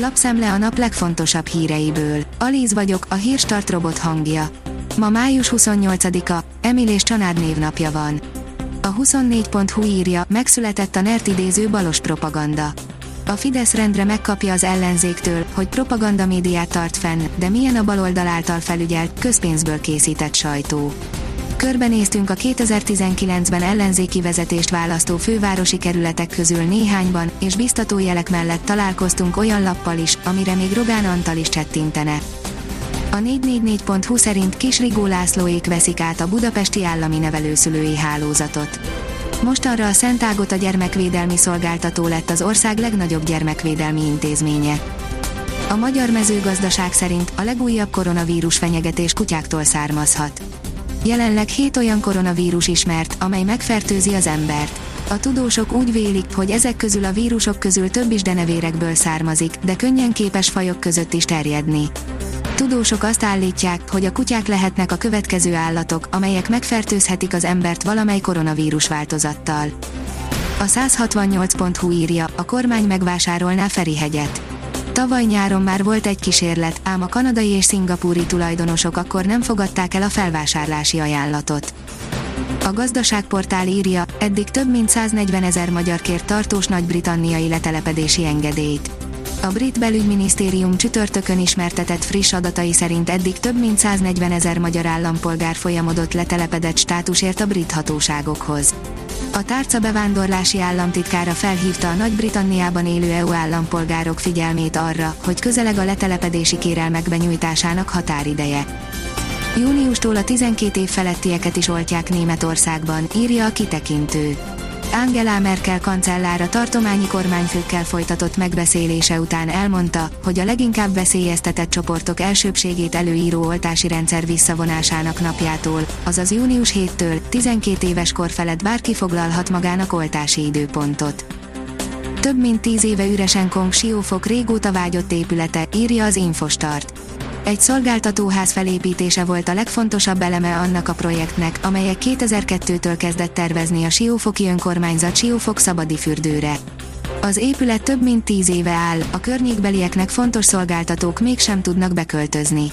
Lapszemle a nap legfontosabb híreiből. Alíz vagyok, a hírstart robot hangja. Ma május 28-a, Emil és Csanád névnapja van. A 24.hu írja, megszületett a NERT idéző balos propaganda. A Fidesz rendre megkapja az ellenzéktől, hogy propaganda médiát tart fenn, de milyen a baloldal által felügyelt, közpénzből készített sajtó. Körbenéztünk a 2019-ben ellenzéki vezetést választó fővárosi kerületek közül néhányban, és biztató jelek mellett találkoztunk olyan lappal is, amire még Rogán Antal is csettintene. A 444.hu szerint Kis Rigó Lászlóék veszik át a budapesti állami nevelőszülői hálózatot. Mostanra a Szent Ágota gyermekvédelmi szolgáltató lett az ország legnagyobb gyermekvédelmi intézménye. A magyar mezőgazdaság szerint a legújabb koronavírus fenyegetés kutyáktól származhat. Jelenleg 7 olyan koronavírus ismert, amely megfertőzi az embert. A tudósok úgy vélik, hogy ezek közül a vírusok közül több is denevérekből származik, de könnyen képes fajok között is terjedni. Tudósok azt állítják, hogy a kutyák lehetnek a következő állatok, amelyek megfertőzhetik az embert valamely koronavírus változattal. A 168.hu írja, a kormány megvásárolná Ferihegyet. Tavaly nyáron már volt egy kísérlet, ám a kanadai és szingapúri tulajdonosok akkor nem fogadták el a felvásárlási ajánlatot. A gazdaságportál írja, eddig több mint 140 ezer magyar kért tartós nagy-britanniai letelepedési engedélyt. A brit belügyminisztérium csütörtökön ismertetett friss adatai szerint eddig több mint 140 ezer magyar állampolgár folyamodott letelepedett státusért a brit hatóságokhoz. A tárca bevándorlási államtitkára felhívta a Nagy-Britanniában élő EU állampolgárok figyelmét arra, hogy közeleg a letelepedési kérelmek benyújtásának határideje. Júniustól a 12 év felettieket is oltják Németországban, írja a kitekintő. Angela Merkel kancellára tartományi kormányfőkkel folytatott megbeszélése után elmondta, hogy a leginkább veszélyeztetett csoportok elsőbségét előíró oltási rendszer visszavonásának napjától, azaz június 7-től 12 éves kor felett bárki foglalhat magának oltási időpontot. Több mint tíz éve üresen Kong Siófok régóta vágyott épülete, írja az Infostart. Egy szolgáltatóház felépítése volt a legfontosabb eleme annak a projektnek, amelyek 2002-től kezdett tervezni a Siófoki önkormányzat Siófok szabadi fürdőre. Az épület több mint 10 éve áll, a környékbelieknek fontos szolgáltatók mégsem tudnak beköltözni.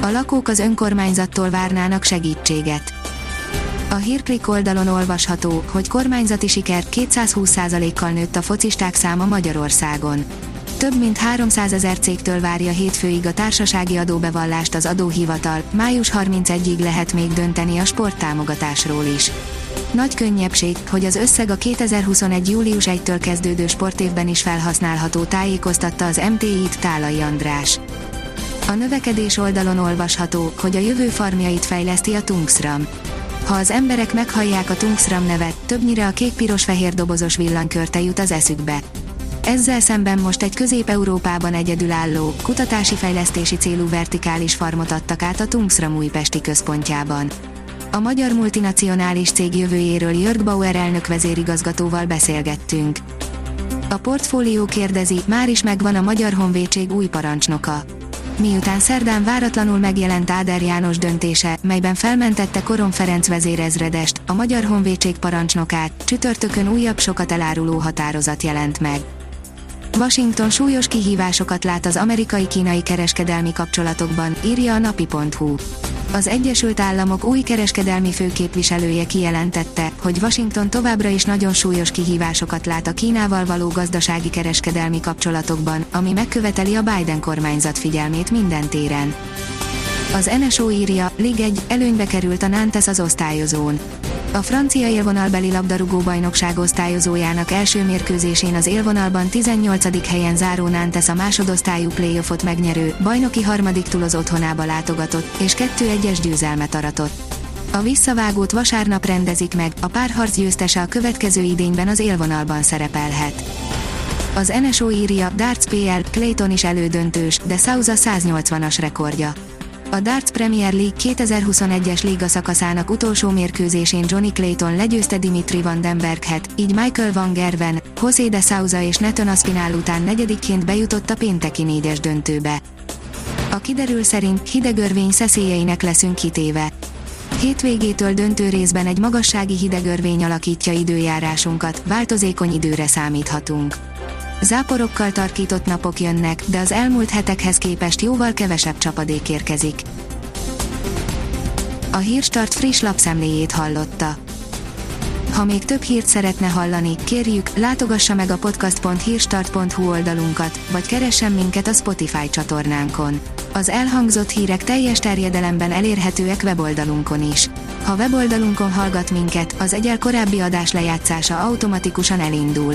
A lakók az önkormányzattól várnának segítséget. A hírklik oldalon olvasható, hogy kormányzati siker 220%-kal nőtt a focisták száma Magyarországon több mint 300 ezer cégtől várja hétfőig a társasági adóbevallást az adóhivatal, május 31-ig lehet még dönteni a sporttámogatásról is. Nagy könnyebbség, hogy az összeg a 2021. július 1-től kezdődő sportévben is felhasználható tájékoztatta az MTI-t Tálai András. A növekedés oldalon olvasható, hogy a jövő farmjait fejleszti a Tungsram. Ha az emberek meghallják a Tungsram nevet, többnyire a kék-piros-fehér dobozos villanykörte jut az eszükbe. Ezzel szemben most egy Közép-Európában egyedülálló, kutatási fejlesztési célú vertikális farmot adtak át a Tungsram újpesti központjában. A magyar multinacionális cég jövőjéről Jörg Bauer elnök vezérigazgatóval beszélgettünk. A portfólió kérdezi, már is megvan a Magyar Honvédség új parancsnoka. Miután szerdán váratlanul megjelent Áder János döntése, melyben felmentette Koron Ferenc vezérezredest, a Magyar Honvédség parancsnokát, csütörtökön újabb sokat eláruló határozat jelent meg. Washington súlyos kihívásokat lát az amerikai-kínai kereskedelmi kapcsolatokban, írja a napi.hu. Az Egyesült Államok új kereskedelmi főképviselője kijelentette, hogy Washington továbbra is nagyon súlyos kihívásokat lát a Kínával való gazdasági kereskedelmi kapcsolatokban, ami megköveteli a Biden kormányzat figyelmét minden téren. Az NSO írja, Lig 1, előnybe került a Nantes az osztályozón. A francia élvonalbeli labdarúgó bajnokság osztályozójának első mérkőzésén az élvonalban 18. helyen záró Nantes a másodosztályú playoffot megnyerő, bajnoki harmadik túl az otthonába látogatott, és 2-1-es győzelmet aratott. A visszavágót vasárnap rendezik meg, a párharc győztese a következő idényben az élvonalban szerepelhet. Az NSO írja, Darts PL, Clayton is elődöntős, de Souza 180-as rekordja. A Darts Premier League 2021-es liga szakaszának utolsó mérkőzésén Johnny Clayton legyőzte Dimitri Vandenberghet, így Michael Van Gerven, José de Souza és Neton Aspinall után negyedikként bejutott a pénteki négyes döntőbe. A kiderül szerint hidegörvény szeszélyeinek leszünk kitéve. Hétvégétől döntő részben egy magassági hidegörvény alakítja időjárásunkat, változékony időre számíthatunk. Záporokkal tarkított napok jönnek, de az elmúlt hetekhez képest jóval kevesebb csapadék érkezik. A Hírstart friss lapszemléjét hallotta. Ha még több hírt szeretne hallani, kérjük, látogassa meg a podcast.hírstart.hu oldalunkat, vagy keressen minket a Spotify csatornánkon. Az elhangzott hírek teljes terjedelemben elérhetőek weboldalunkon is. Ha weboldalunkon hallgat minket, az egyel korábbi adás lejátszása automatikusan elindul.